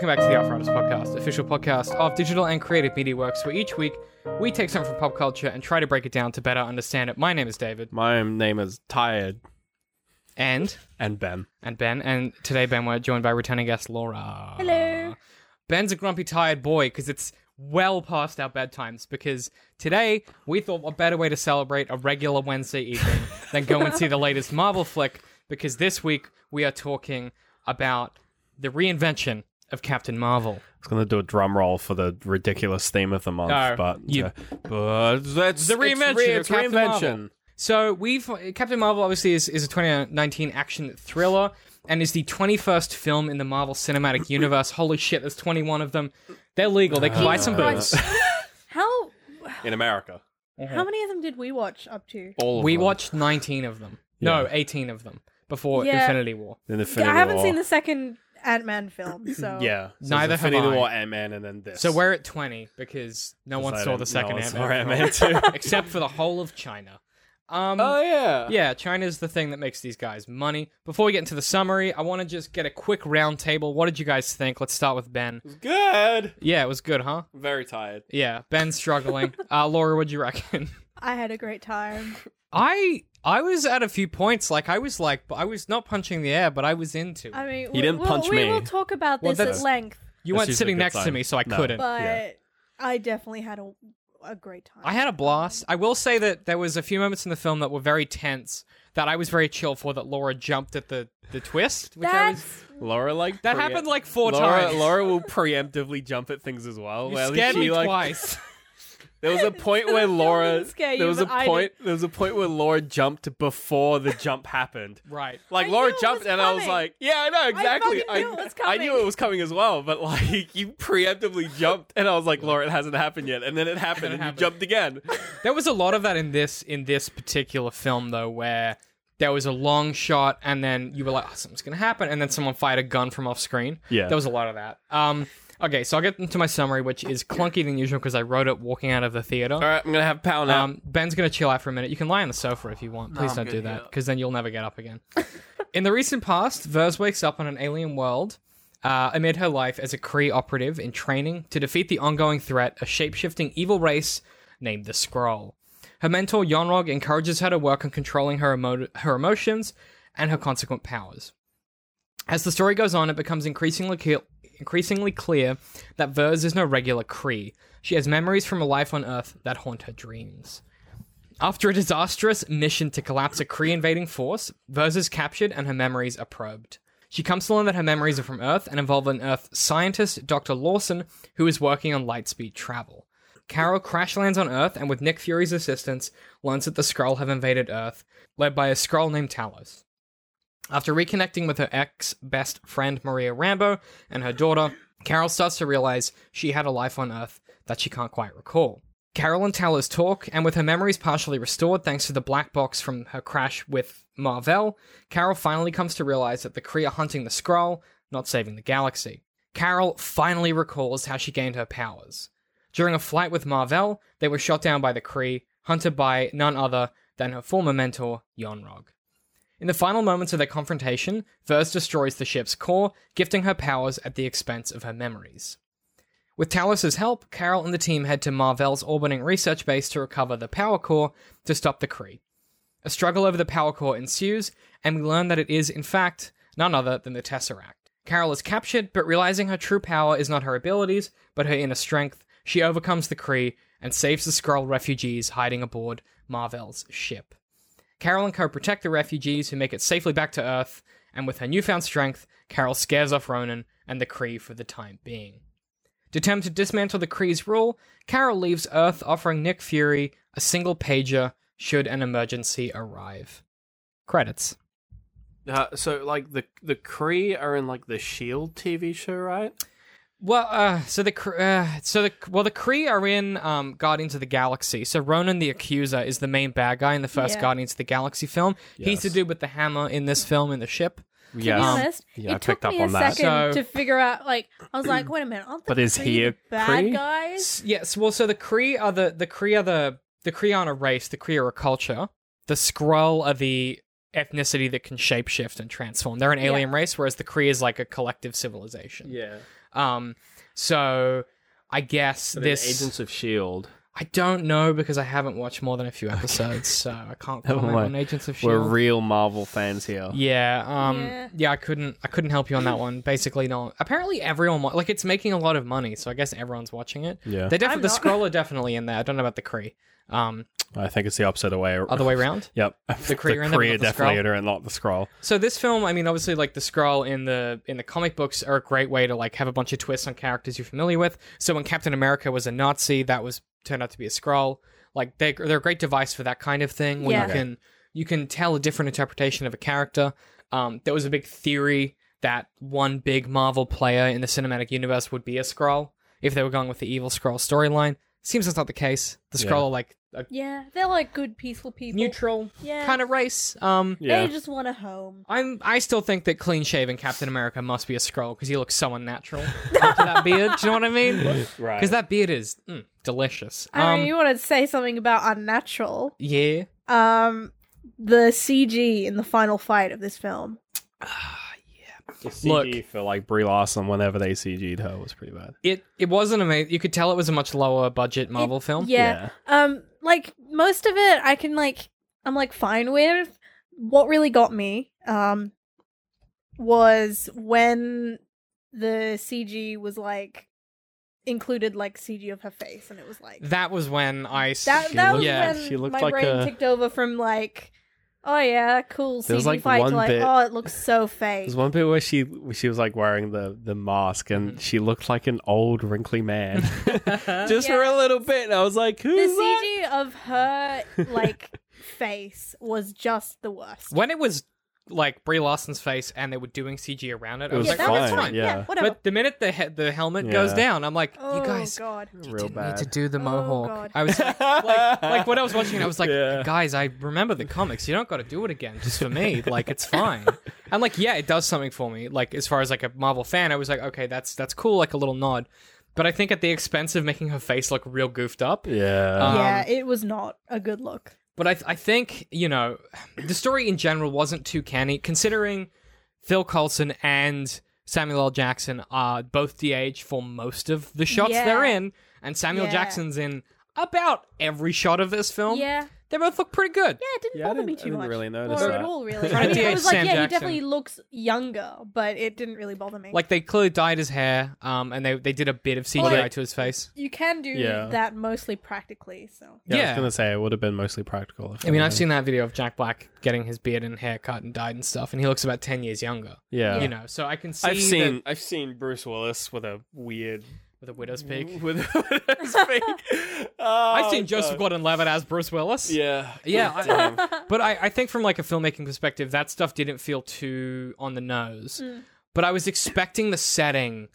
Hey guys, welcome back to the Outriders podcast, official podcast of digital and creative media works, where each week we take something from pop culture and try to break it down to better understand it. My name is David, My name is Tired and and Ben. and Ben, and today Ben we're joined by returning guest Laura. Hello. Ben's a grumpy, tired boy because it's well past our bedtimes. Because today we thought a better way to celebrate a regular Wednesday evening than go and see the latest Marvel flick. Because this week we are talking about the reinvention of Captain Marvel. I was gonna do a drum roll for the ridiculous theme of the month, No, but you- uh, but that's The it's reinvention re- of it's Captain reinvention. Marvel. So we've Captain Marvel obviously is, is a 2019 action thriller and is the 21st film in the Marvel Cinematic Universe. Holy shit, there's 21 of them. They're legal. They can buy some Christ. booze. How in America. how many of them did we watch up to? All of We them. watched 19 of them. No, 18 of them before Yeah. Infinity War. in Infinity War. I haven't War. seen the second Ant Man film, so Yeah, so Neither it's have Infinity I. War, Ant Man, and then this. So we're at 20 because no one I saw don't- the second no one Ant-Man, saw film, Ant-Man too. except for the whole of China. Um, oh yeah, Yeah, China's the thing that makes these guys money. Before we get into the summary, I want to just get a quick round table. What did you guys think? Let's start with Ben. good. Yeah, it was good, huh? Very tired. Yeah, Ben's struggling. uh, Laura, what'd you reckon? I had a great time. I I was at a few points. Like I was like, I was not punching the air, but I was into. it. I mean, He didn't we'll, punch we me. will talk about Well, this at that's- length, you That's weren't usually sitting a good next to sign. me, so I No. couldn't. but Yeah. I definitely had a a great time. I had a blast. I will say that there was a few moments in the film that were very tense that I was very chill for. That Laura jumped at the the twist, which I was. That's Laura like That pre- happened like four Laura, times. Laura will preemptively jump at things as well. you Well, scared she, me like, twice. There was a point where Laura. didn't scare there was a but I point. There was a point where Laura jumped before the jump happened. right. Like I Laura it jumped, was and I was coming. like, "Yeah, I know exactly. fucking knew it was I knew coming. it was coming as well." But like, you preemptively jumped, and I was like, "Laura, it hasn't happened yet." And then it happened, it and, happened. you jumped again. There was a lot of that in this in this particular film though, where there was a long shot and then you were like, oh, something's gonna happen, and then someone fired a gun from off screen. Yeah. There was a lot of that. Um okay, so I'll get into my summary, which is clunky than usual because I wrote it walking out of the theater. All right, I'm gonna have power now. Um, Ben's gonna chill out for a minute. You can lie on the sofa if you want. Please I'm don't good do that here. because then you'll never get up again. In the recent past, Vers wakes up on an alien world uh, amid her life as a Kree operative in training to defeat the ongoing threat, a shape-shifting evil race named the Skrull. Her mentor Yon-Rogg encourages her to work on controlling her emo- her emotions and her consequent powers. As the story goes on, it becomes increasingly clear, increasingly clear that Vers is no regular Kree. She has memories from a life on Earth that haunt her dreams. After a disastrous mission to collapse a Kree invading force, Vers is captured and her memories are probed. She comes to learn that her memories are from Earth and involve an Earth scientist, Dr. Lawson, who is working on lightspeed travel. Carol crash lands on Earth and, with Nick Fury's assistance, learns that the Skrull have invaded Earth, led by a Skrull named Talos. After reconnecting with her ex best friend Maria Rambeau and her daughter, Carol starts to realize she had a life on Earth that she can't quite recall. Carol and Talos talk, and with her memories partially restored thanks to the black box from her crash with Mar-Vell, Carol finally comes to realize that the Kree are hunting the Skrull, not saving the galaxy. Carol finally recalls how she gained her powers. During a flight with Mar-Vell, they were shot down by the Kree, hunted by none other than her former mentor, Yon-Rogg. In the final moments of their confrontation, Vers destroys the ship's core, gifting her powers at the expense of her memories. With Talos' help, Carol and the team head to Mar-Vell's orbiting research base to recover the power core to stop the Kree. A struggle over the power core ensues, and we learn that it is, in fact, none other than the Tesseract. Carol is captured, but realizing her true power is not her abilities, but her inner strength, she overcomes the Kree and saves the Skrull refugees hiding aboard Mar-Vell's ship. Carol and Co protect the refugees who make it safely back to Earth, and with her newfound strength, Carol scares off Ronan and the Kree for the time being. Determined to dismantle the Kree's rule, Carol leaves Earth offering Nick Fury a single pager should an emergency arrive. Credits. Uh, so like the the Kree are in like the Shield TV show, right? Well, uh, so the uh, so the well the Kree are in um, Guardians of the Galaxy. So Ronan the Accuser is the main bad guy in the first Yeah. Guardians of the Galaxy film. He's the Yes. dude with the hammer in this film in the ship. To be Yeah. honest, yeah, I took picked up me a on that. second So- to figure out. Like, I was like, wait a minute, aren't the But is Kree he a bad Kree? guys? Yes, well, so the Kree are the the Kree are the the Kree aren't a race. The Kree are a culture. The Skrull are the ethnicity that can shapeshift and transform. They're an Yeah. alien race, whereas the Kree is like a collective civilization. Yeah. Um, so I guess But then this Agents of Shield. I don't know because I haven't watched more than a few episodes, so I can't Never comment mind. on Agents of Shield. We're real Marvel fans here. yeah, um, Yeah. yeah. I couldn't, I couldn't help you on that one. Basically, no. Apparently, everyone like it's making a lot of money, so I guess everyone's watching it. Yeah. They definitely the not. Skrull are definitely in there. I don't know about the Kree. Um, I think it's the opposite way. other way around. Yep. The Kree are in there, Kree are the definitely Skrull. and not the Skrull. So this film, I mean, obviously, like the Skrull in the in the comic books are a great way to like have a bunch of twists on characters you're familiar with. So when Captain America was a Nazi, that was turned out to be a Skrull. Like they they're a great device for that kind of thing where Yeah. you can you can tell a different interpretation of a character. Um, there was a big theory that one big Marvel player in the cinematic universe would be a Skrull if they were going with the evil Skrull storyline. Seems that's not the case. The Yeah. Skrull are like a Yeah, they're like good, peaceful people. neutral Yeah. kind of race. Um, Yeah. They just want a home. I'm. I still think that clean shaven Captain America must be a Skrull because he looks so unnatural after that beard. Do you know what I mean? right. Because that beard is mm, delicious. I Um, mean, you want to say something about unnatural? yeah. Um, the CG in the final fight of this film. the CG Look. for like Brie Larson whenever they CG'd her was pretty bad. It it wasn't amazing. You could tell it was a much lower budget Marvel It- film. Yeah. Um, like most of it, I can like, I'm like fine with. What really got me, um, was when the CG was like included like CG of her face, and it was like That was when I. s- that. She That was looked- yeah. when she looked my like brain a- ticked over from like, oh yeah, cool There was, CG like, fight one to like, bit- oh, it looks so fake. There's one bit where she where she was like wearing the the mask and Mhm. she looked like an old wrinkly man. Just for a little bit, and I was like, the "Who's that?" The CG of her like face was just the worst. when it was like Brie Larson's face and they were doing CG around it, It I was was like, yeah, oh, that that's was fine, fine. yeah. Yeah, whatever. But the minute the he- the helmet goes down, I'm like, oh you guys, god. you Real didn't bad. need to do the Oh, mohawk. God. I was like, like, like when I was watching it, I was like, Yeah. guys, I remember the comics. You don't got to do it again just for me. Like, it's fine. And like, yeah, it does something for me. Like, as far as like a Marvel fan, I was like, okay, that's that's cool, like a little nod. But I think at the expense of making her face look real goofed up. Yeah. Um, yeah, it was not a good look. But I, I think you know, the story in general wasn't too canny, considering Phil Coulson and Samuel L. Jackson are both de-aged for most of the shots Yeah. they're in, and Samuel Yeah. Jackson's in about every shot of this film. yeah, They both look pretty good. yeah, it didn't Yeah, I bother me didn't- I too didn't much. really notice or that. at all, really. Trying I to mean, I de-age was like, Sam yeah, Jackson. he definitely looks younger, but it didn't really bother me. Like they clearly dyed his hair, um, and they they did a bit of CGI Well, they- to his face. you can do Yeah. that mostly practically. So yeah, I yeah. was gonna say it would have been mostly practical. if I mean, I've had- seen that video of Jack Black getting his beard and hair cut and dyed and stuff, and he looks about ten years younger. Yeah, You know, so I can see I've that- seen I've seen Bruce Willis with a weird with a widow's peak. with a widow's peak. I've Oh, seen Joseph God. Gordon-Levitt as Bruce Willis. Yeah, Yeah, I- But I, I think from like a filmmaking perspective, that stuff didn't feel too on the nose. Mm. But I was expecting the setting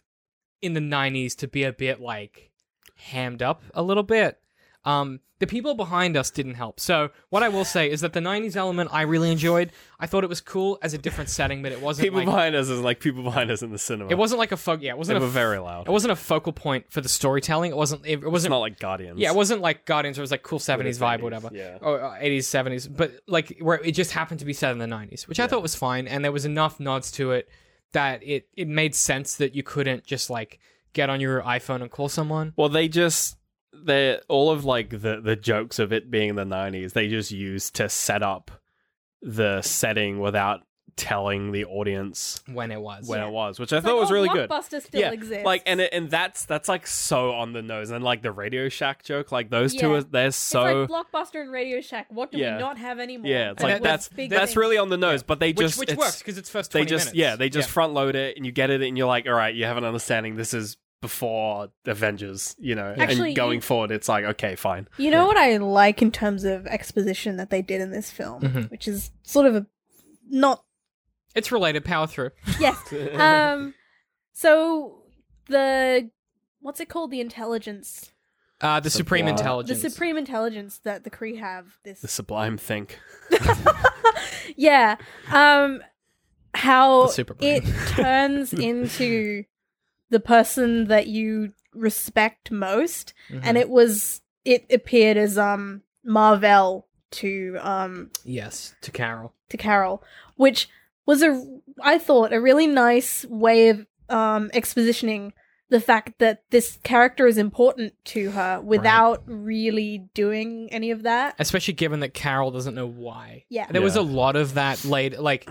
in the '90s to be a bit like hammed up a little bit. Um, the people behind us didn't help. So what I will say is that the '90s element I really enjoyed. I thought it was cool as a different setting, but it wasn't people like behind us is like people behind us in the cinema. it wasn't like a fo- yeah, it wasn't They were a f- very loud. it wasn't a focal point for the storytelling. It wasn't. It, it wasn't It's not like Guardians. Yeah, it wasn't like Guardians it was like cool 70s vibe 80s or whatever. yeah. Or uh, 80s, 70s. But like where it just happened to be set in the 90s, which I thought was fine. And there was enough nods to it that it, it made sense that you couldn't just like get on your iPhone and call someone. Well, they just they all of like the the jokes of it being the '90s. They just used to set up the setting without telling the audience When it was. when Yeah. it was, which I It's thought like, was oh, really good. Blockbuster still yeah, exists. like and it, and that's that's like so on the nose, and like the Radio Shack joke, like those two Yeah. are they're it's so like Blockbuster and Radio Shack. What do Yeah. we not have anymore? yeah. It's And like that- that's that's really on the nose, but they just which it's- works because it's first They just minutes. yeah, they just front load it, and you get it, and you're like, all right, you have an understanding. This is before Avengers, you know, Actually, and going you- forward, it's like okay, fine. You know what I like in terms of exposition that they did in this film, Mhm. which is sort of a not It's related. Power through. yes. um, so the what's it called? The intelligence, Uh, the Supreme Intelligence. the supreme intelligence that the Kree have. This the sublime think. yeah. Um how The super brain. it turns into the person that you respect most Mhm. and it was it appeared as um Mar-Vell to um Yes, to Carol. to Carol, which was a I thought a really nice way of um expositioning the fact that this character is important to her without really doing any of that. especially given that Carol doesn't know why. Yeah. there was a lot of that laid. Like,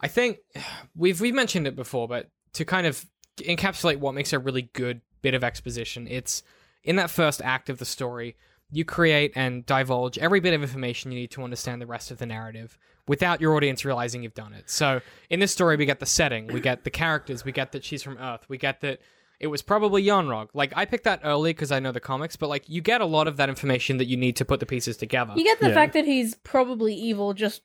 I think we've we've mentioned it before, but to kind of encapsulate what makes a really good bit of exposition, it's in that first act of the story. You create and divulge every bit of information you need to understand the rest of the narrative without your audience realizing you've done it. So, in this story, we get the setting, we get the characters, we get that she's from Earth, we get that it was probably Yon-Rogg. Like, I picked that early because I know the comics, but like, you get a lot of that information that you need to put the pieces together. You get the Yeah. fact that he's probably evil just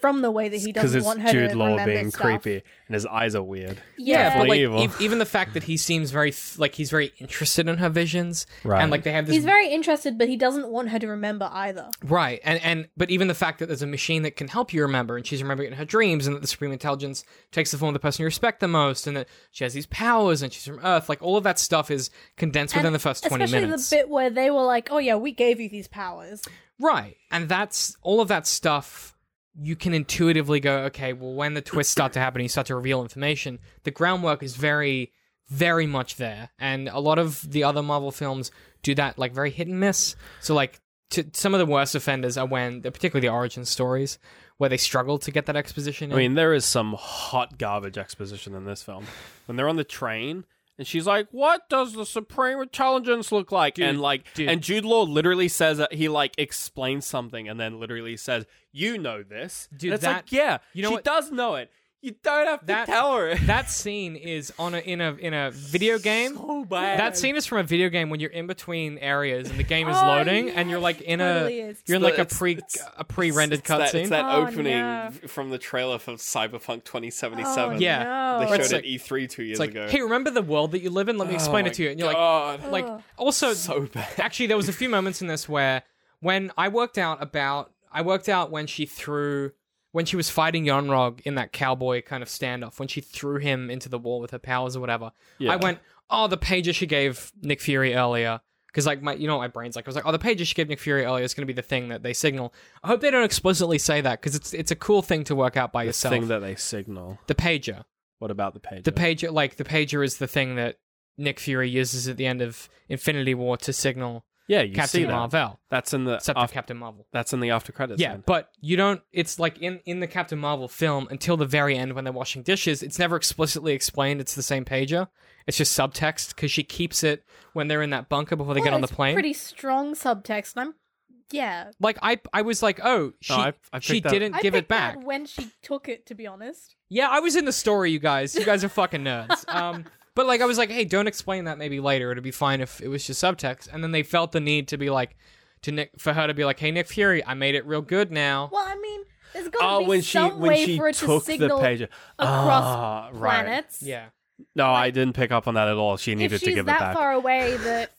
from the way that he Because doesn't it's want her Jude to Law remember being stuff. creepy and his eyes are weird. Yeah, but like evil. ev- even the fact that he seems very f- like he's very interested in her visions, Right. and like they have this He's very interested, but he doesn't want her to remember either. right, and and but even the fact that there's a machine that can help you remember, and she's remembering it in her dreams, and that the supreme intelligence takes the form of the person you respect the most, and that she has these powers, and she's from Earth, like all of that stuff is condensed within And the first twenty Especially minutes, the bit where they were like, "Oh yeah, we gave you these powers." right? And that's all of that stuff. You can intuitively go, okay, well, when the twists start to happen, you start to reveal information. The groundwork is very, very much there, and a lot of the other Marvel films do that like very hit and miss. So like, to, some of the worst offenders are when, particularly the origin stories, where they struggle to get that exposition. I mean, there is some hot garbage exposition in this film. When they're on the train and she's like, "What does the supreme intelligence look like?" Dude, and like, dude. and Jude Law literally says that he like explains something and then literally says, "You know this." Dude, and it's that- like, yeah, you know she what- does know it. You don't have to That- tell her. that scene is on a in a in a video game. so bad. That scene is from a video game when you're in between areas and the game is Oh, loading and you're like in totally a is. you're in like the- a pre it's- a pre-rendered It's that, cutscene. it's that Oh, opening no. v- from the trailer for Cyberpunk 2077. Oh, Yeah. no. They Where showed it's it like- at E3 two years It's like, ago. hey, remember the world that you live in? Let me explain Oh it to you. And you're my like, God. like also so bad. actually there was a few moments in this where when I worked out about I worked out when she threw when she was fighting Yon-Rogg in that cowboy kind of standoff when she threw him into the wall with her powers or whatever. Yeah. I went, oh, the pager she gave Nick Fury earlier. Because like my, you know, what my brain's like I was like, oh, the pager she gave Nick Fury earlier is going to be the thing that they signal. I hope they don't explicitly say that because it's it's a cool thing to work out by the yourself. thing that they signal. the pager, What about the pager? the pager, like the pager is the thing that Nick Fury uses at the end of Infinity War to signal Yeah, you Captain see that. Marvel, That's in the except for after, Captain Marvel. that's in the after credits. Yeah, scene. but you don't. It's like in in the Captain Marvel film until the very end when they're washing dishes. It's never explicitly explained. It's the same pager. It's just subtext because she keeps it when they're in that bunker before they get Well, on the plane. Pretty strong subtext, and I'm yeah. Like I, I was like, oh, she, I- I she that- didn't I give it picked that back. when she took it. To be honest, Yeah, I was in the story, you guys. You guys are fucking nerds. Um, but like, I was like, hey, don't explain that. Maybe later, it'd be fine if it was just subtext. And then they felt the need to be like, to Nick, for her to be like, hey, Nick Fury, I made it real good now. well, I mean, there's got to Oh, be when she some when way she for it to took the signal page across Ah, right. planets. Yeah. No, I didn't pick up on that at all. She needed if to she's give it that back. far away that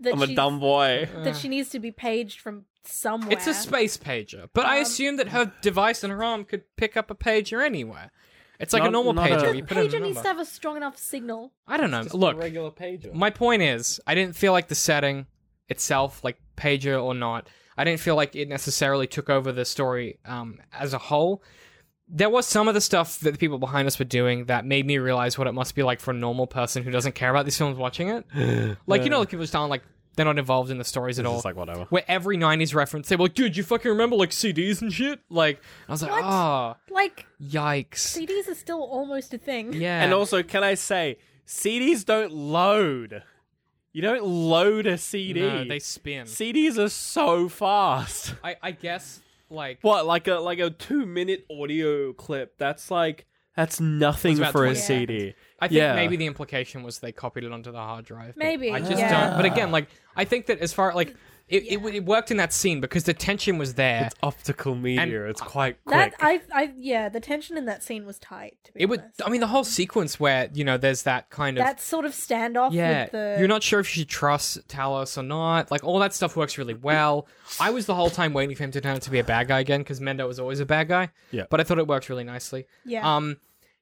that I'm a she's- dumb boy. that she needs to be paged from somewhere. It's a space pager, but I Um, assume that her device in her arm could pick up a pager anywhere. It's like a normal not pager. a- you put in a pager number. needs to have a strong enough signal. I don't know. Look, regular pager. my point is, I didn't feel like the setting itself, like pager or not, I didn't feel like it necessarily took over the story um, as a whole. There was some of the stuff that the people behind us were doing that made me realize what it must be like for a normal person who doesn't care about these films watching it. Like, you know, like people just aren't like they're not involved in the stories at all. It's like whatever. where every 90s reference they were like, dude, you fucking remember like CDs and shit? Like, I was like, What? oh, Like yikes. CDs are still almost a thing. Yeah. And also, can I say, CDs don't load. You don't load a CD. no, they spin. CDs are so fast. I, I guess, like, What, like a like a two minute audio clip? That's like that's nothing about for a 20 CD. I think yeah. maybe the implication was they copied it onto the hard drive. but Maybe, I just yeah. don't. But again, like, I think that as far, like, it, it, it worked in that scene because the tension was there. It's optical media. it's quite That quick. I I yeah, the tension in that scene was tight. To be It would, honest. I mean, the whole sequence where, you know, there's that kind of. that sort of standoff. Yeah, with the... you're not sure if you should trust Talos or not. Like all that stuff works really well. I was the whole time waiting for him to turn out to be a bad guy again because Mendo was always a bad guy. Yeah. but I thought it worked really nicely. Yeah. Um,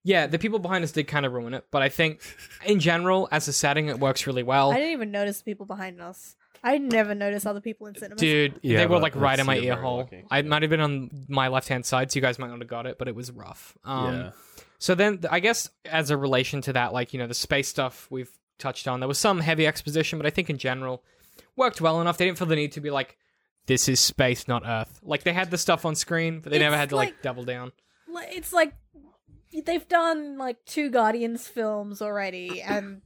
yeah, the people behind us did kind of ruin it, but I think in general, as a setting, it works really well. I didn't even notice the people behind us. I never notice other people in cinemas. Dude, Yeah, they were but like right that's- in my you're ear very hole. lucky. I might have been on my left hand side, so you guys might not have got it, but it was rough. Um, yeah. So then, I guess as a relation to that, like you know, the space stuff we've touched on, there was some heavy exposition, but I think in general worked well enough. They didn't feel the need to be like, "This is space, not Earth." Like they had the stuff on screen, but they never It's had to like, like- double down. Like, It's like they've done like two Guardians films already, and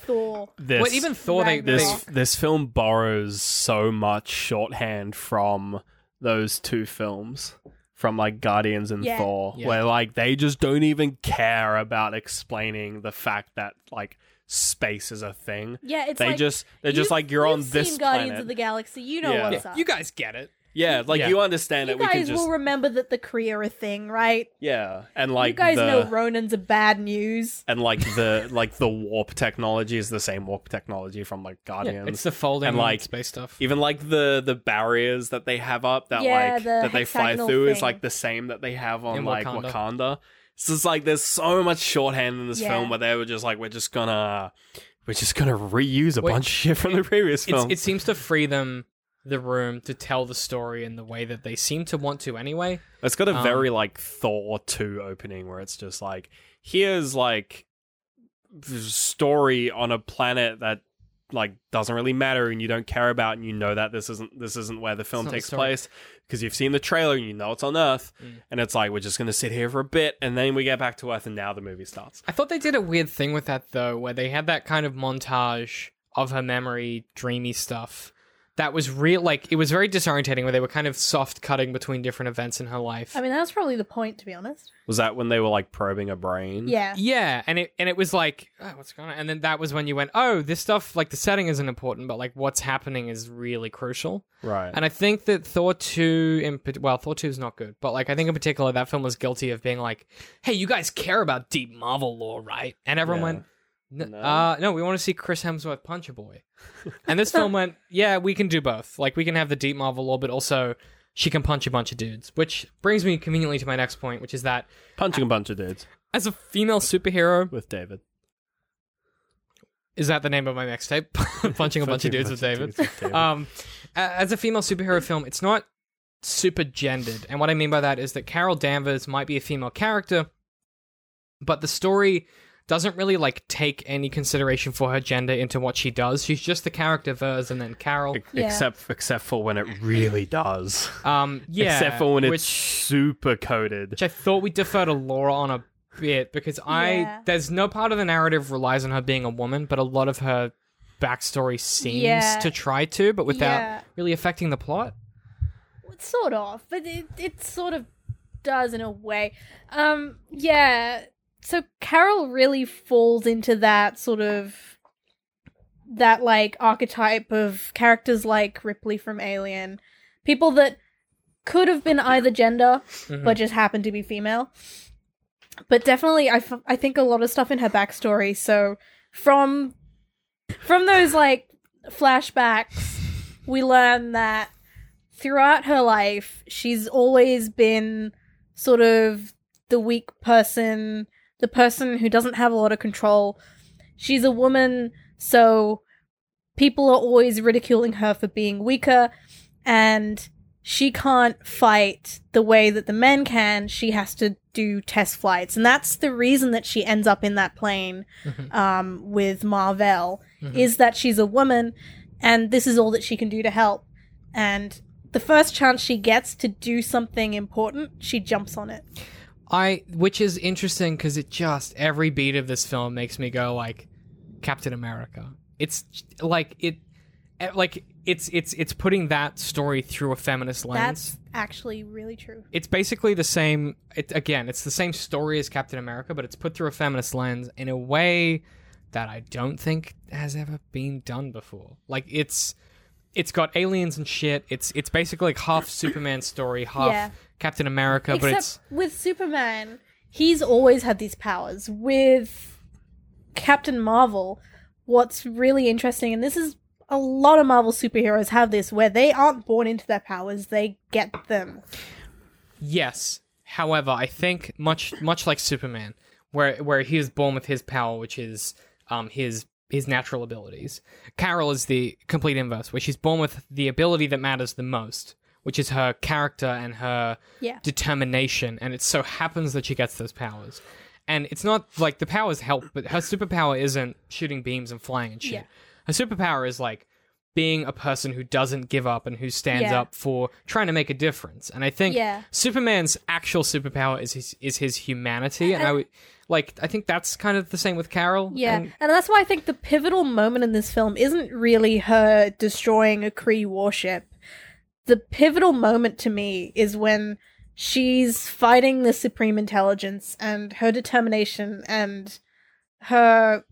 Thor. This, Well, even Thor, they, this this film borrows so much shorthand from those two films from like Guardians and Yeah. Thor Yeah. where like they just don't even care about explaining the fact that like space is a thing. Yeah, it's they like just they're just like you're on this seen Guardians planet. of the Galaxy. You know Yeah. what's yeah, up. you guys get it. Yeah, like Yeah. you understand You that we can guys just will remember that the Kree are a thing, right? yeah, and like you guys the know Ronan's are bad news. and like the like the warp technology is the same warp technology from like Yeah, Guardians. it's the folding And, like, space stuff. even like the the barriers that they have up that Yeah, like the that they fly hexagonal through is thing. like the same that they have on In like Wakanda. Wakanda. So it's like there's so much shorthand in this Yeah. film where they were just like we're just gonna we're just gonna reuse a Wait, bunch of shit from the previous It's, film. it seems to free them the room to tell the story in the way that they seem to want to anyway. it's got a um, very like Thor 2 opening where it's just like here's like story on a planet that like doesn't really matter and you don't care about and you know that this isn't this isn't where the film takes place because you've seen the trailer and you know it's on earth Mm. and it's like we're just going to sit here for a bit and then we get back to earth and now the movie starts I thought they did a weird thing with that though, where they had that kind of montage of her memory, dreamy stuff. That was real, like it was very disorientating. Where they were kind of soft cutting between different events in her life. I mean, that's probably the point, to be honest. was that when they were like probing a brain Yeah. yeah, and it and it was like, oh, what's going on? And then that was when you went, oh, this stuff, like the setting isn't important, but like what's happening is really crucial. right And I think that Thor 2 in pat- well, Thor 2 is not good, but like I think in particular that film was guilty of being like, "Hey, you guys care about deep Marvel lore, right?" And everyone Yeah. went, N- No? Uh, no, we want to see Chris Hemsworth punch a boy. and this film went, yeah, we can do both. Like, we can have the deep Marvel lore, but also she can punch a bunch of dudes. Which brings me conveniently to my next point, which is that punching a bunch of dudes as a female superhero, with david is that the name of my mixtape? Punching a bunch of dudes with David. dudes with David. um, as a female superhero film, it's not super gendered, and what I mean by that is that Carol Danvers might be a female character, but the story doesn't really like take any consideration for her gender into what she does. She's just the character Vers and then Carol. Ex- Yeah. except except for when it really does Um, yeah, except for when it's super coded which I thought we defer to Laura on a bit because I Yeah. there's no part of the narrative relies on her being a woman, but a lot of her backstory seems Yeah. to try to, but without Yeah. really affecting the plot. Sort of, but it, it sort of does in a way. Um, yeah. So Carol really falls into that sort of that like archetype of characters like Ripley from Alien, people that could have been either gender Mhm. but just happened to be female. But definitely, I, f- I think a lot of stuff in her backstory. So from from those like flashbacks, we learn that throughout her life, she's always been sort of the weak person, the person who doesn't have a lot of control. She's a woman, so people are always ridiculing her for being weaker, and she can't fight the way that the men can. She has to do test flights, and that's the reason that she ends up in that plane Mhm. um, with Mar-Vell Mhm. is that she's a woman, and this is all that she can do to help. And the first chance she gets to do something important, she jumps on it. I, which is interesting because it just every beat of this film makes me go like Captain America. It's like it, eh, like it's it's it's putting that story through a feminist lens. That's actually really true. it's basically the same. It again, it's the same story as Captain America, but it's put through a feminist lens in a way that I don't think has ever been done before. Like it's it's got aliens and shit. It's it's basically like half Superman story, half Yeah. Captain America, but Except it's with Superman, he's always had these powers. With Captain Marvel, what's really interesting, and this is a lot of Marvel superheroes have this, where they aren't born into their powers, they get them. Yes. However, I think much much like Superman, where where he is born with his power, which is um his his natural abilities. Carol is the complete inverse, where she's born with the ability that matters the most, which is her character and her Yeah. determination, and it so happens that she gets those powers. And it's not like the powers help, but her superpower isn't shooting beams and flying and shit. Yeah. Her superpower is like being a person who doesn't give up and who stands Yeah. up for trying to make a difference. And I think Yeah. Superman's actual superpower is his is his humanity, and I would like I think that's kind of the same with Carol. Yeah, and- and that's why I think the pivotal moment in this film isn't really her destroying a Kree warship. The pivotal moment to me is when she's fighting the Supreme Intelligence and her determination and her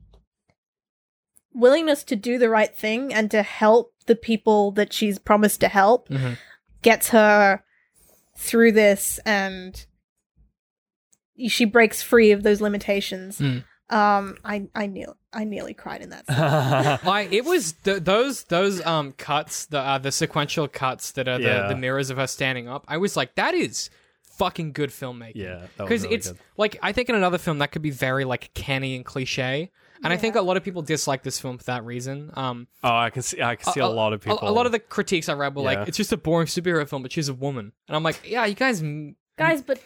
willingness to do the right thing and to help the people that she's promised to help Mhm. gets her through this and she breaks free of those limitations. Mm. Um, I I nearly I nearly cried in that. scene. like it was th- those those um cuts the uh, the sequential cuts that are the, Yeah. the mirrors of her standing up i was like that is fucking good filmmaking Yeah, that was because really it's good. like i think in another film that could be very like canny and cliche and i think a lot of people dislike this film for that reason um oh, I can see. I can see a, lot of people. a, lot of the critiques i read were Yeah. like it's just a boring superhero film but she's a woman and i'm like yeah you guys m- Guys, but the,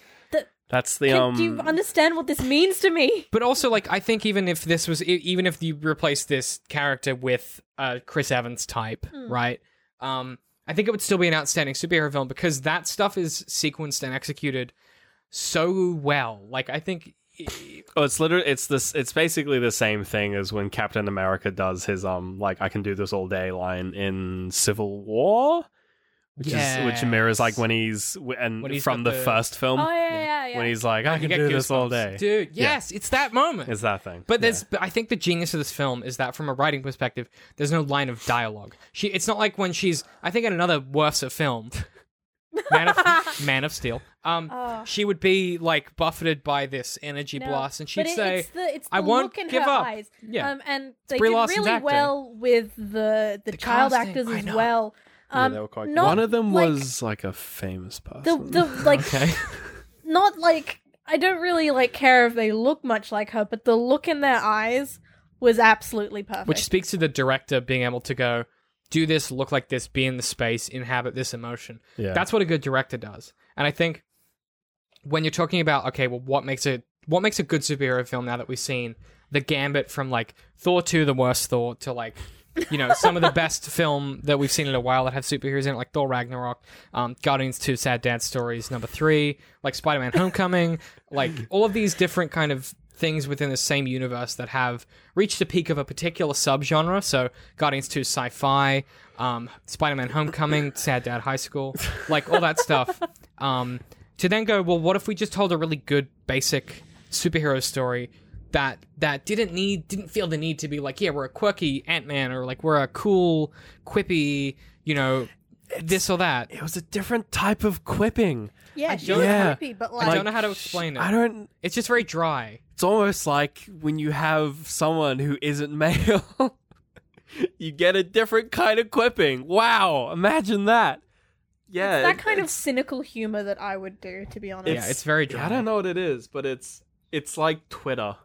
That's the can, um. do you understand what this means to me? But also, like, I think even if this was, e- even if you replace this character with a Chris Evans type, Hmm. right? Um, I think it would still be an outstanding superhero film because that stuff is sequenced and executed so well. Like, I think, Oh, it's literally it's this. It's basically the same thing as when Captain America does his um like I can do this all day line in Civil War, which is which mirrors like when he's and When he's from the, the- first film Oh yeah, yeah, yeah. when he's like I, I can get do this all day. dude. Yeah. Yes, it's that moment. It's that thing. But there's, but I think the genius of this film is that from a writing perspective, there's no line of dialogue. She, it's not like when she's, I think in another worse film, Man of Man of Steel, um, Oh. she would be like buffeted by this energy No, blast, and she'd it- say, it's the, it's the "I won't look in give her up." eyes. Yeah. Um, and they Brie did Larson's really acting. well with the the, The child casting, actors as well. Um, they were quite not One of them like- was like a famous the person. the like "Okay, not like I don't really like care if they look much like her, but the look in their eyes was absolutely perfect. which speaks to the director being able to go, do this, look like this, be in the space, inhabit this emotion. yeah, That's what a good director does. And I think when you're talking about okay, well, what makes it what makes a good superhero film now that we've seen the gambit from like Thor two, the worst Thor, to like you know some of the best film that we've seen in a while that have superheroes in it, like Thor Ragnarok, um, Guardians two, Sad Dad Stories number three, like Spider Man Homecoming, like all of these different kind of things within the same universe that have reached a peak of a particular subgenre. So Guardians 2 sci-fi, um, Spider-Man Homecoming, Sad Dad High School, like all that stuff. Um, to then go, well, what if we just told a really good basic superhero story that that didn't need didn't feel the need to be like, yeah, we're a quirky Ant-Man or like we're a cool, quippy, you know, this or that. it was a different type of quipping. yeah, I she don't- was Yeah. creepy, but I like, don't know how to explain it. I don't. It's just very dry. It's almost like when you have someone who isn't male, you get a different kind of quipping. Wow, imagine that. Yeah, it's that it- kind of cynical humor that I would do, to be honest. Yeah, it's very dry. I don't know what it is, but it's it's like Twitter.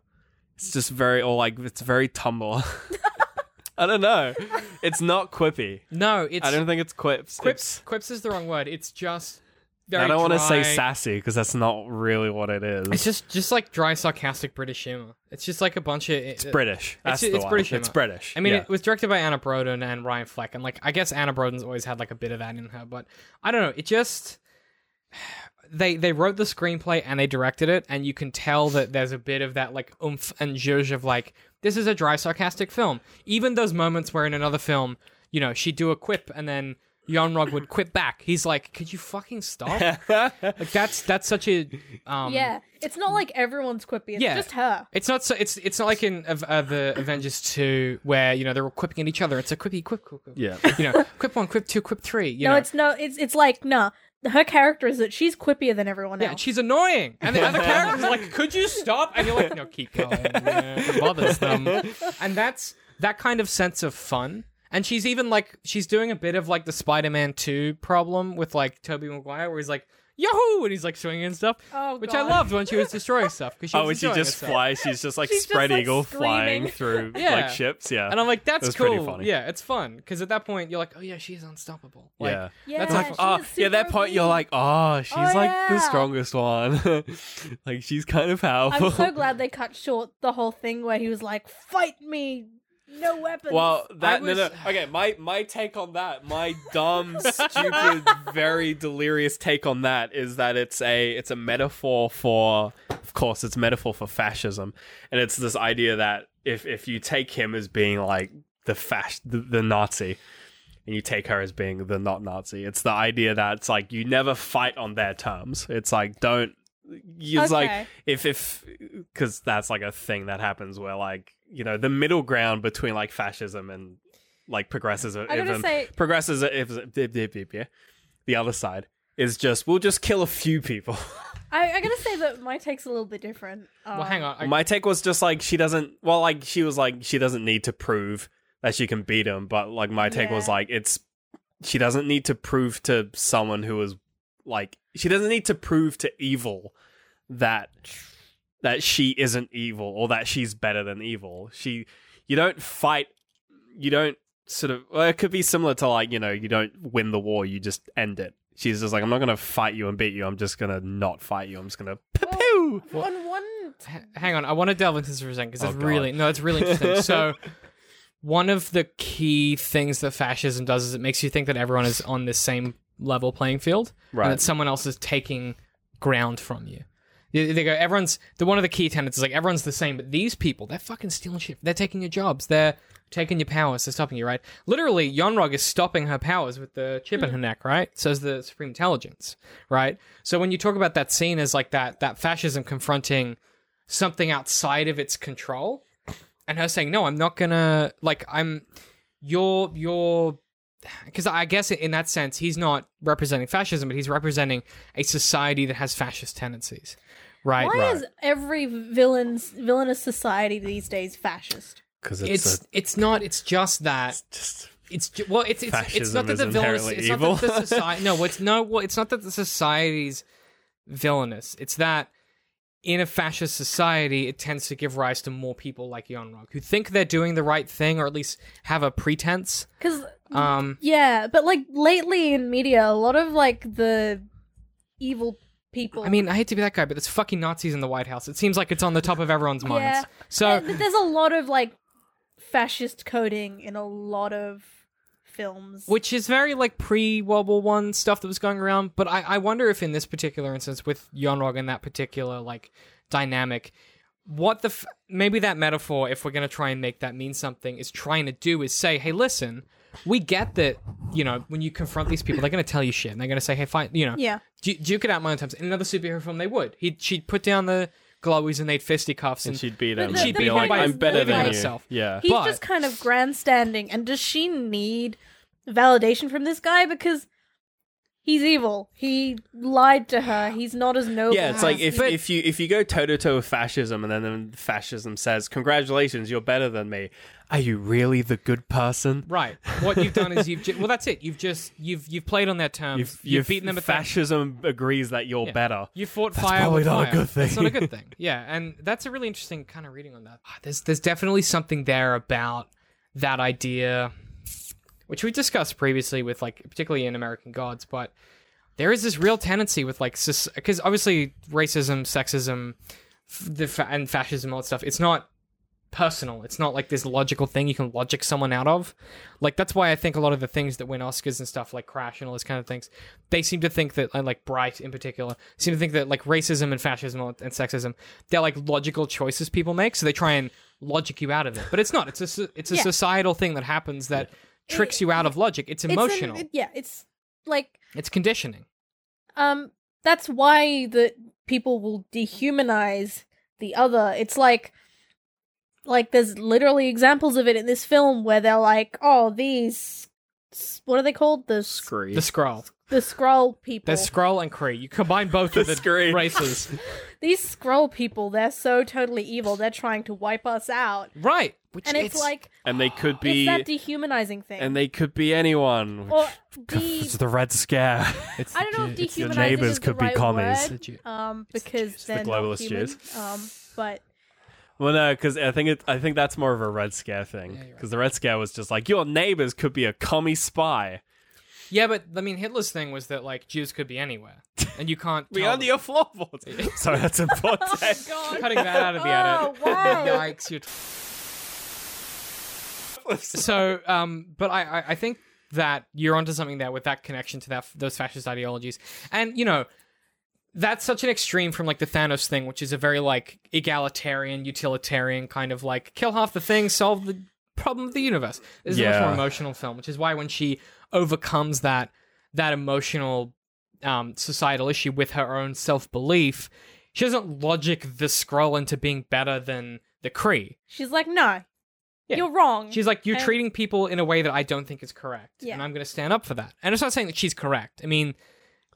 It's just very or like it's very Tumblr. I don't know. It's not quippy. No, it's I don't think it's quips. quips. Quips is the wrong word. It's just very. I don't want to say dry- sassy because that's not really what it is. It's just just like dry, sarcastic British humor. It's just like a bunch of. It's British. That's it's the it's one. British It's humor. British. I mean, Yeah. it was directed by Anna Boden and Ryan Fleck, and like I guess Anna Boden's always had like a bit of that in her, but I don't know. It just they they wrote the screenplay and they directed it, and you can tell that there's a bit of that like oomph and zhuzh of like this is a dry, sarcastic film. Even those moments where in another film, you know, she'd do a quip and then. Yon-Rogg would quip back. He's like, "Could you fucking stop?" like that's that's such a um, yeah, it's not like everyone's quippy. It's Yeah. just her. It's not so. It's it's not like in uh, uh, the Avengers two where you know they're all quipping at each other. It's a quippy quip quip. quip. yeah. You know, quip one, quip two, quip three. You no, know, it's no, it's it's like nah. Her character is that she's quippier than everyone else. yeah, else. she's annoying, and the other characters are like, "Could you stop?" And you're like, "No, keep going." Yeah, it bothers them, and that's that kind of sense of fun. And she's even like she's doing a bit of like the Spider-Man two problem with like Tobey Maguire, where he's like, Yahoo! And he's like swinging and stuff, Oh, which God. I loved when she was destroying stuff because she oh, was and she just herself. flies. She's just like She's just, spread like, eagle flying through Yeah. like ships. Yeah, And I'm like, that's was cool. funny. Yeah, it's fun because at that point you're like, oh yeah, she's unstoppable. Like, yeah. Yeah, That's like- like, she oh, was yeah, that super point you're OP. like, oh, she's Oh, like the yeah. strongest one. like she's kind of powerful. I'm so glad they cut short the whole thing where he was like, "Fight me, no weapons." Well, that was- no no okay. My my take on that, my dumb, stupid, very delirious take on that is that it's a it's a metaphor for, of course, it's a metaphor for fascism, and it's this idea that if if you take him as being like the fash the, the Nazi, and you take her as being the not Nazi, it's the idea that it's like you never fight on their terms. It's like don't. It's like if if because that's like a thing that happens where like you know the middle ground between like fascism and like progressivism I gotta say, progressivism the other side is just we'll just kill a few people I, I gotta say that my take's a little bit different. Um, well, hang on. I, my take was just like she doesn't well like she was like she doesn't need to prove that she can beat him but like my take was like it's she doesn't need to prove to someone who is like she doesn't need to prove to evil that that she isn't evil or that she's better than evil she you don't fight you don't sort of well, it could be similar to like you know you don't win the war you just end it she's just like i'm not gonna fight you and beat you i'm just gonna not fight you i'm just gonna pew On one, H- hang on, I want to delve into this for a second because Oh, it's God. really no, it's really interesting. so, one of the key things that fascism does is it makes you think that everyone is on the same level playing field, Right. and that someone else is taking ground from you. They, go, everyone's the one of the key tenets is like everyone's the same, but these people they're fucking stealing shit. They're taking your jobs. They're taking your powers. They're stopping you. Right? Literally, Yon-Rogg is stopping her powers with the chip in her neck. Right? Says the Supreme Intelligence. Right? So when you talk about that scene as like that that fascism confronting something outside of its control and her saying no i'm not gonna like i'm you're you're because i guess in that sense he's not representing fascism but he's representing a society that has fascist tendencies right why right. is every villain's villainous society these days fascist? because it's it's not it's just that just it's ju- well it's it's, it's not that the villainous it's evil. not that the society no it's no well it's not that the society's villainous it's that in a fascist society it tends to give rise to more people like Yon-Rogg who think they're doing the right thing or at least have a pretense Because um yeah, but like lately in media, a lot of like the evil people. I mean, I hate to be that guy, but there's fucking Nazis in the White House. It seems like it's on the top of everyone's minds. Yeah. So Uh, but there's a lot of like fascist coding in a lot of films. which is very like pre World War One stuff that was going around. But I, I wonder if in this particular instance with Yon-Rogg and that particular like dynamic, what the f- maybe that metaphor, if we're gonna try and make that mean something, is trying to do is say, hey, listen, we get that you know when you confront these people, they're gonna tell you shit, and they're gonna say, hey, fine, you know, yeah, du- duke it out my own times. In another superhero film, they would. He'd she'd put down the glowies and they'd fisticuffs and and. she'd beat But him. the- She'd the be like, point "I'm better than like- you." Herself. Yeah, he's But- just kind of grandstanding. And does she need validation from this guy because he's evil? He lied to her. He's not as noble. yeah. It's like if But- if you if you go toe to toe with fascism, and then then fascism says, "Congratulations, you're better than me." Are you really the good person? Right. What you've done is you've ju- well, that's it. You've just you've you've played on their terms. You've, You've, you've beaten them at that. fascism agrees that you're Yeah. better. You fought That's fire probably with not a fire. good That's not a good thing. Yeah, and that's a really interesting kind of reading on that. Ah, There's there's definitely something there about that idea, which we discussed previously with like particularly in American Gods, but there is this real tendency with like because obviously racism, sexism, f- the fa- and fascism, all that stuff. It's not personal. It's not like this logical thing you can logic someone out of. Like that's why I think a lot of the things that win Oscars and stuff like Crash and all this kind of things, they seem to think that and, like Bright in particular seem to think that like racism and fascism and sexism they're like logical choices people make. So they try and logic you out of it, but it's not. It's a it's a Yeah. societal thing that happens that tricks you out of logic. It's It's an- emotional. it- yeah, it's like it's conditioning. um that's why the people will dehumanize the other it's like like there's literally examples of it in this film where they're like oh these what are they called? The s- Scree. The Skrull. The Skrull people. The Skrull and Kree. You combine both of The the races. These Skrull people, they're so totally evil. They're trying to wipe us out. right. Which And it's, like and they could it's be that dehumanizing thing. and they could be anyone. or It's de- the Red Scare. It's I don't know if it's your dehumanizing neighbors is could the be right commies. word, um, because Jews, the they're globalist not human. Jews. Um, but well, no, because I think it. I think that's more of a Red Scare thing. Yeah, right. Because the Red Scare was just like your neighbors could be a commie spy. Yeah, but I mean, Hitler's thing was that like Jews could be anywhere, and you can't. we tell under your floorboards. Sorry, that's important. God. cutting that out of the edit. Oh, wow. Yikes! You're so, um, but I, I, I think that you're onto something there with that connection to that those fascist ideologies, and you know, that's such an extreme from like the Thanos thing, which is a very like egalitarian, utilitarian kind of like kill half the things, solve the problem of the universe. This is a much more emotional film, which is why when she overcomes that that emotional um, societal issue with her own self belief, she doesn't logic the Skrull into being better than the Kree. She's like, no, Yeah. you're wrong. She's like, you're And- treating people in a way that I don't think is correct. Yeah. And I'm going to stand up for that. And it's not saying that she's correct. I mean,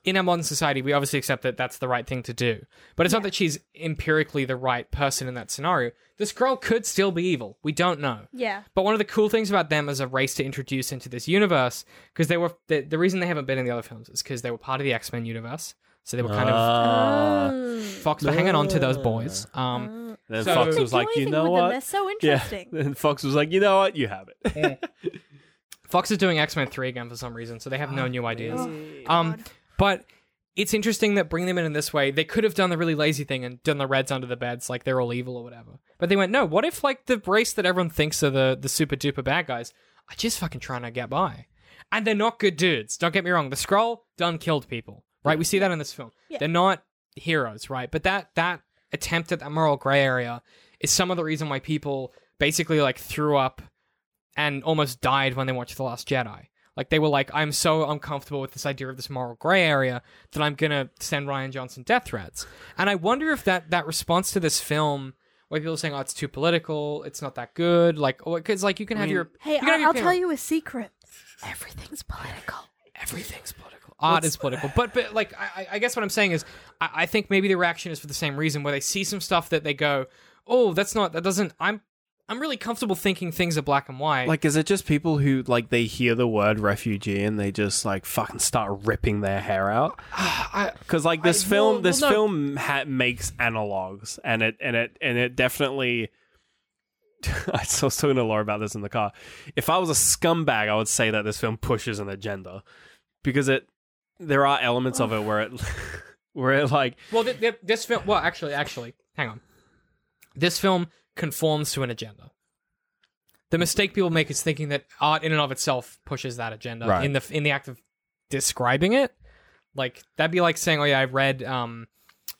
in our modern society, we obviously accept that that's the right thing to do. But it's not that she's empirically the right person in that scenario. This girl could still be evil. We don't know. yeah, But one of the cool things about them as a race to introduce into this universe, because they were the, the reason they haven't been in the other films is because they were part of the X Men universe. So they were kind of Ah. Mm. Fox were hanging on to those boys. Um, Mm. then So- Fox was like, you know with them, what? They're so Yeah. interesting. Then Fox was like, you know what? You have it. Fox is doing X Men three again for some reason, so they have no new ideas. Oh, Um, God. But it's interesting that bringing them in in this way, they could have done the really lazy thing and done the Reds under the beds, like they're all evil or whatever. But they went, no. What if like the race that everyone thinks are the the super duper bad guys are just fucking trying to get by, and they're not good dudes. Don't get me wrong. The Skrull done killed people, right? We see that in this film. Yeah. They're not heroes, right? But that that attempt at that moral gray area is some of the reason why people basically like threw up and almost died when they watched The Last Jedi. Like they were like, I'm so uncomfortable with this idea of this moral gray area that I'm gonna send Rian Johnson death threats. And I wonder if that that response to this film, where people are saying, "Oh, it's too political, it's not that good," like, oh, because like you can have mean- your Hey, you have I- your I'll opinion. tell you a secret. Everything's political. everything's political. Art is political, but but like I, I- I guess what I'm saying is I, I think maybe the reaction is for the same reason where they see some stuff that they go, "Oh, that's not that doesn't." I'm I'm really comfortable thinking things are black and white. Like, is it just people who like they hear the word refugee and they just like fucking start ripping their hair out? Because like this I- film, well, this well, no. film ha- makes analogs, and it and it and it definitely. I was talking to Laura about this in the car. If I was a scumbag, I would say that this film pushes an agenda because it there are elements of it where it where it like Well, th- th- this film. Well, actually, actually, hang on. This film conforms to an agenda. The mistake people make is thinking that art, in and of itself, pushes that agenda Right. in the in the act of describing it. Like that'd be like saying, "Oh yeah, I read um,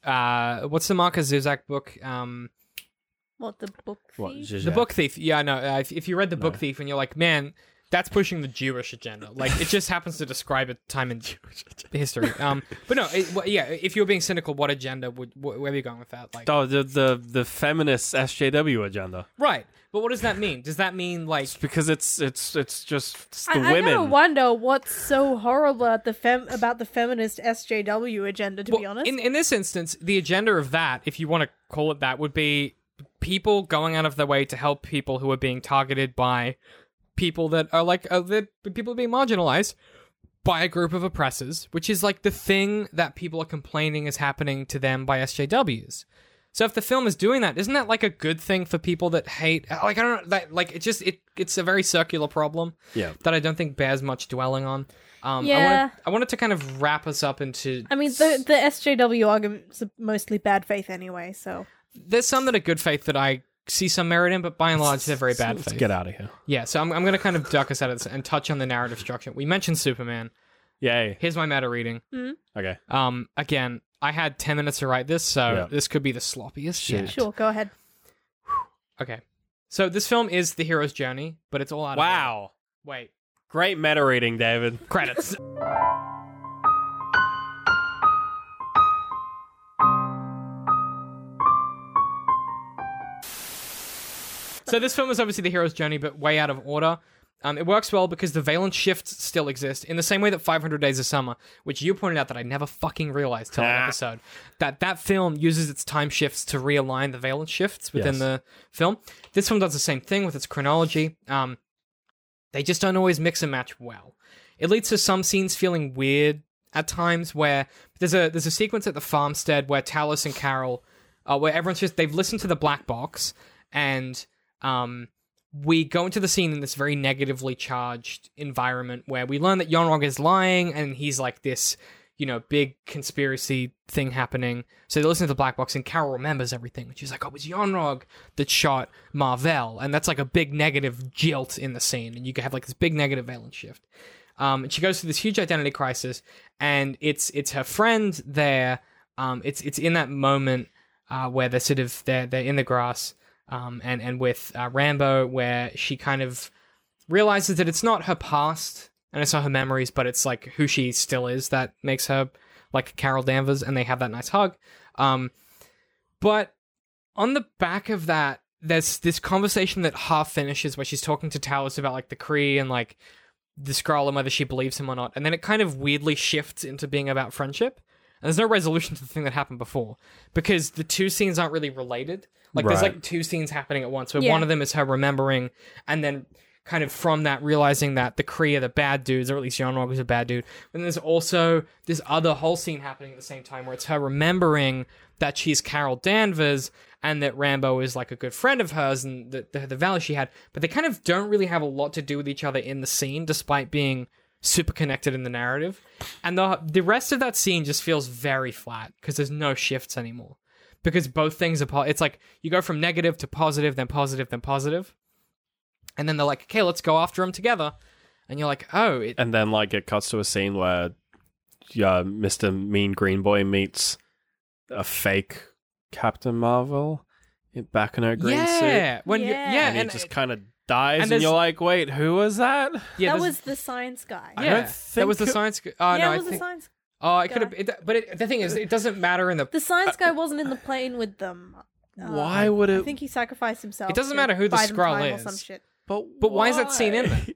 uh, what's the Markus Zusak book? Um, What the book? thief? Zizek? the Book Thief." Yeah, no. Uh, if, if you read the Book Thief and you're like, "Man, that's pushing the Jewish agenda," like it just happens to describe a time in Jewish history. Um, but no, it, well, yeah. If you were being cynical, what agenda would wh- where are you going with that? Like, Oh, the the the feminist SJW agenda. Right. But what does that mean? Does that mean like It's because it's it's it's just it's the I, I women. gotta wonder what's so horrible at the fem- about the feminist SJW agenda. To be honest, in in this instance, the agenda of that, if you want to call it that, would be people going out of their way to help people who are being targeted by people that are like uh, that people are being marginalized by a group of oppressors, which is like the thing that people are complaining is happening to them by SJWs. So if the film is doing that, isn't that like a good thing for people that hate? Like I don't know, that like it just it it's a very circular problem. Yeah. that I don't think bears much dwelling on. Um, I Yeah. wanted, I wanted to kind of wrap us up into. I mean, the the SJW arguments are mostly bad faith anyway. So there's some that are good faith that I see some merit in, but by and large, they're very bad Let's faith. get out of here. Yeah, so I'm, I'm going to kind of duck us out of this and touch on the narrative structure. We mentioned Superman. Yay. Here's my meta reading. Okay. Um, again, I had 10 minutes to write this, so Yeah. this could be the sloppiest Shit. shit. sure, go ahead. Okay. So this film is the hero's journey, but it's all out of. Wow. Wait. Great meta reading, David. Credits. so this film is obviously the hero's journey, but way out of order. Um, it works well because the valence shifts still exist in the same way that 500 Days of Summer, which you pointed out that I never fucking realized till that Ah. episode, that that film uses its time shifts to realign the valence shifts within Yes. the film. This film does the same thing with its chronology. Um, they just don't always mix and match well. It leads to some scenes feeling weird at times where there's a there's a sequence at the farmstead where Talos and Carol uh, where everyone's just they've listened to the black box and um we go into the scene in this very negatively charged environment where we learn that Yon-Rogg is lying and he's like this, you know, big conspiracy thing happening. So they listen to the black box and Carol remembers everything. She's like, oh, it was Yon-Rogg that shot Mar-Vell. And that's like a big negative jilt in the scene. And you can have like this big negative valence shift. Um, and she goes through this huge identity crisis, and it's it's her friend there. Um, it's it's in that moment uh, where they're sort of they're they're in the grass, um, and and with uh, Rambeau, where she kind of realizes that it's not her past and it's not her memories, but it's like who she still is that makes her like Carol Danvers, and they have that nice hug. Um, but on the back of that, there's this conversation that half finishes where she's talking to Talos about like the Kree and like the Skrull and whether she believes him or not, and then it kind of weirdly shifts into being about friendship. And there's no resolution to the thing that happened before because the two scenes aren't really related. Like there's Right. like two scenes happening at once. Where Yeah. one of them is her remembering, and then kind of from that realizing that the Kree are the bad dudes, or at least Yon-Rogg is a bad dude. And there's also this other whole scene happening at the same time where it's her remembering that she's Carol Danvers and that Rambeau is like a good friend of hers and the, the the value she had. But they kind of don't really have a lot to do with each other in the scene, despite being super connected in the narrative. And the the rest of that scene just feels very flat because there's no shifts anymore. Because both things are po- it's like you go from negative to positive, then positive, then positive. And then they're like, okay, let's go after him together. And you're like, oh, it, And then like it cuts to a scene where yeah, Mr. Mean Green Boy meets a fake Captain Marvel in back in her green suit. yeah, when you- Yeah. yeah, And, and, he just kind of dies and and, you're like, "Wait, who was that?" yeah, that was the science guy. I yeah, don't that was the science. gu- Oh yeah, no, it I was the think. science. Oh, it could have. It, but it, the thing is, it doesn't matter in the. The science guy wasn't in the plane with them. Uh, Why would it? I think he sacrificed himself. It doesn't matter who the buy them Skrull or is. some shit. But But why is that scene in there?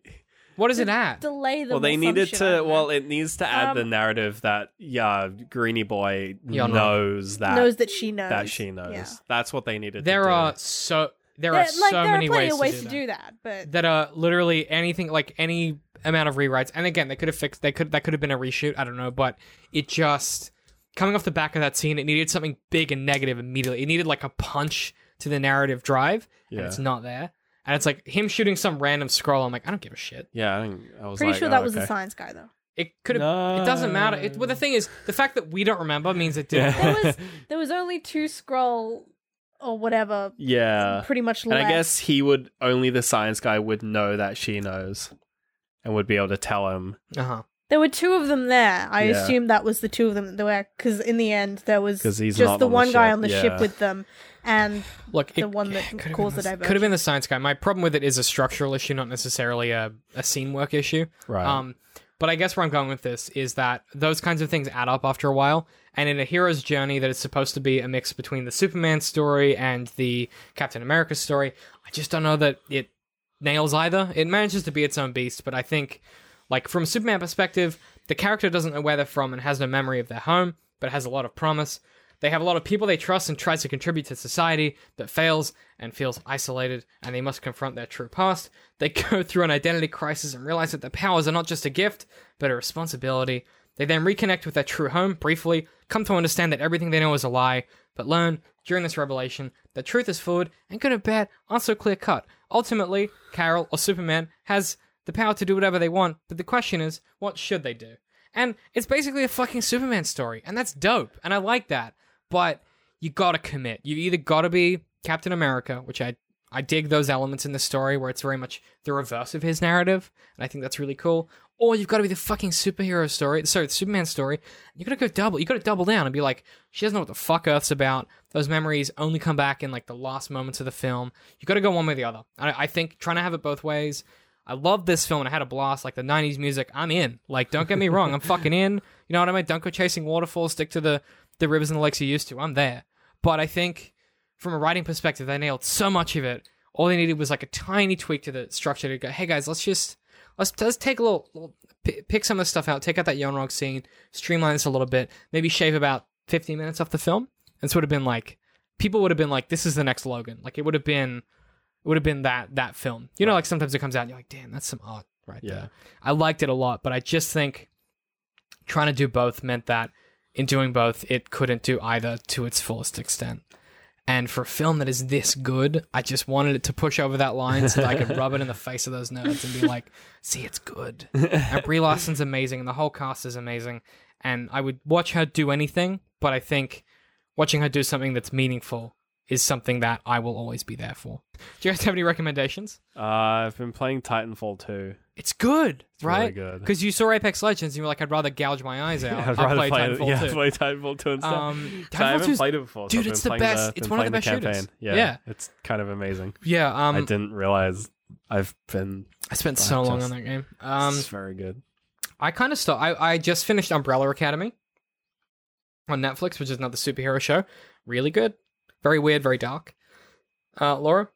What is it at? Delay them. Well, they needed shit, to. Well, it needs to add the Um, narrative that yeah, Greeny Boy Yeah, no. knows that knows that she knows that she knows. Yeah. That's what they needed. There to do. are so there There- are like so there many are plenty ways, of ways to, to do, do that, but that. that are literally anything like any amount of rewrites. And again, they could have fixed. They could that could have been a reshoot. I don't know, but it just coming off the back of that scene, it needed something big and negative immediately. It needed like a punch to the narrative drive, and Yeah. it's not there. And it's like him shooting some random Skrull. I'm like, I don't give a shit. Yeah, I, think, I was pretty like, sure oh, that was okay. the science guy though. It could have. It doesn't matter. It, well, the thing is, the fact that we don't remember means it didn't. Yeah. There was there was only two Skrull or whatever, Yeah, pretty much and left. I guess he would only the science guy would know that she knows, and would be able to tell him. Uh huh. there were two of them there. I Yeah. assumed that was the two of them that were because in the end there was 'Cause he's just the on the one guy ship, on the yeah. ship with them, and Look, The it, one that could've caused been the Could have been the science guy. My problem with it is a structural issue, not necessarily a, a scene work issue. Right. Um, but I guess where I'm going with this is that those kinds of things add up after a while. And in a hero's journey that is supposed to be a mix between the Superman story and the Captain America story, I just don't know that it nails either. It manages to be its own beast, but I think, like, from a Superman perspective, the character doesn't know where they're from and has no memory of their home, but has a lot of promise. They have a lot of people they trust and tries to contribute to society that fails and feels isolated, and they must confront their true past. They go through an identity crisis and realize that their powers are not just a gift, but a responsibility. They then reconnect with their true home briefly, come to understand that everything they know is a lie, but learn during this revelation that truth is fluid and good and bad aren't so clear cut. Ultimately, Carol or Superman has the power to do whatever they want, but the question is, what should they do? And it's basically a fucking Superman story, and that's dope, and I like that. But you gotta commit. You either gotta be Captain America, which I I dig those elements in the story where it's very much the reverse of his narrative, and I think that's really cool. Or you've got to be the fucking superhero story, sorry, the Superman story. You gotta go double. You gotta double down and be like, she doesn't know what the fuck Earth's about. Those memories only come back in like the last moments of the film. You gotta go one way or the other. I, I think trying to have it both ways. I love this film and I had a blast. Like the '90s music, I'm in. Like, don't get me wrong, I'm fucking in. You know what I mean? Don't go chasing waterfalls. Stick to the the rivers and the lakes you used to. I'm there. But I think from a writing perspective, they nailed so much of it, All they needed was like a tiny tweak to the structure to go, hey guys, let's just let's let's take a little, little p- pick some of the stuff out, take out that Yon-Rogg scene, streamline this a little bit, maybe shave about 15 minutes off the film. And this would have been like people would have been like, this is the next Logan. Like it would have been it would have been that that film. You know, Right. like sometimes it comes out and you're like, damn, that's some art right Yeah. there. I liked it a lot, but I just think trying to do both meant that in doing both, it couldn't do either to its fullest extent. And for a film that is this good, I just wanted it to push over that line so that I could rub it in the face of those nerds and be like, see, it's good. And Brie Larson's amazing, and the whole cast is amazing. And I would watch her do anything, but I think watching her do something that's meaningful is something that I will always be there for. Do you guys have any recommendations? Uh, I've been playing Titanfall 2. It's good, It's really right? good. Because you saw Apex Legends and you were like, I'd rather gouge my eyes out. I'd rather play play, Titanfall yeah, 2. play Titanfall 2 instead. Um, So I Titanfall haven't 2's played it before. so dude, it's the best. It's been one of the best shooters. campaign. Yeah, Yeah. it's kind of amazing. Yeah, um, I didn't realize I've been. I spent so long on that game. Um, it's very good. I kind of stopped. I, I just finished Umbrella Academy on Netflix, which is another superhero show. Really good. Very weird, very dark. Uh, Laura?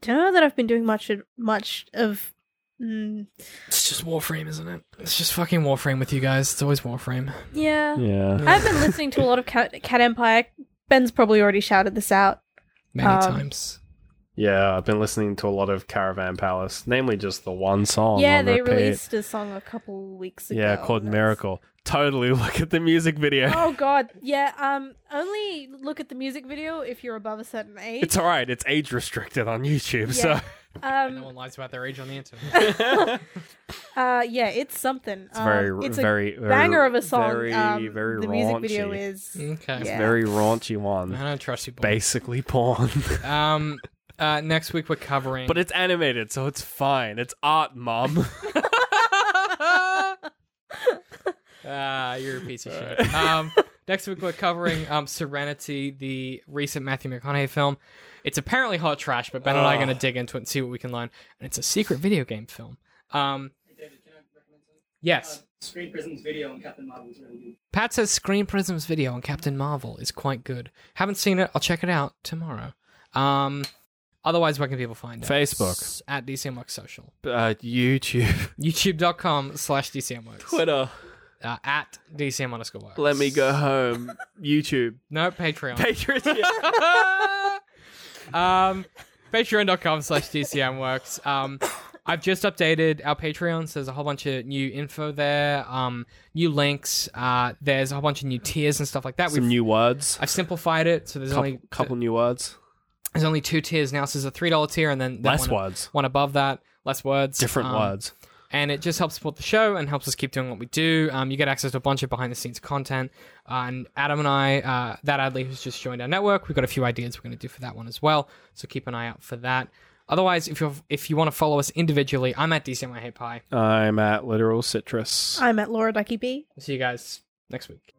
Don't know that I've been doing much of, much of. Mm, It's just Warframe, isn't it? It's just fucking Warframe with you guys. It's always Warframe. yeah. Yeah. I've been listening to a lot of Cat, Cat Empire. Ben's probably already shouted this out. Many Um, times. Yeah, I've been listening to a lot of Caravan Palace, namely just the one song. yeah, on they repeat. released a song a couple weeks ago. Yeah, called That's- Miracle. Totally look at the music video. Oh god, yeah. Um, only look at the music video if you're above a certain age. It's alright, it's age restricted on YouTube, Yeah. no um, one lies about their age on the internet. uh, yeah, it's something. it's Um, very it's a very, very banger of a song. Very um, very the raunchy. music video is okay. It's yeah. very raunchy one. I don't trust you, boy. Basically porn. Um, uh, next week we're covering. but it's animated, so it's fine. It's art, mom. Ah, you're a piece of shit. Um, next week we're covering um, Serenity, the recent Matthew McConaughey film. It's apparently hot trash, but Ben and I are going to dig into it and see what we can learn. And it's a secret video game film. Um, yes. Screen Prism's video on Captain Marvel is really good. Pat says Screen Prism's video on Captain Marvel is quite good. Haven't seen it. I'll check it out tomorrow. Um, otherwise, where can people find it? Facebook. At DCMWorks Social. uh, YouTube, YouTube.com slash DCMWorks. Twitter. Uh, at DCM underscore works. Let me go home. YouTube, No, Patreon. Patreon. um, Patreon.com slash DCM works. Um, I've just updated our Patreon, so there's a whole bunch of new info there, um, new links. Uh, there's a whole bunch of new tiers and stuff like that. Some new words. I've simplified it, so there's Couple, only couple new words. There's only two tiers now. So there's a three dollar tier, and then that Less one, words. one above that, less words, Different Um, words. and it just helps support the show and helps us keep doing what we do. Um, you get access to a bunch of behind the scenes content. Uh, and Adam and I, uh, that Adley who's just joined our network, we've got a few ideas we're going to do for that one as well. So keep an eye out for that. Otherwise, if you if you want to follow us individually, I'm at DCM I Hate Pie. I'm at literal citrus. I'm at Laura Ducky B. See you guys next week.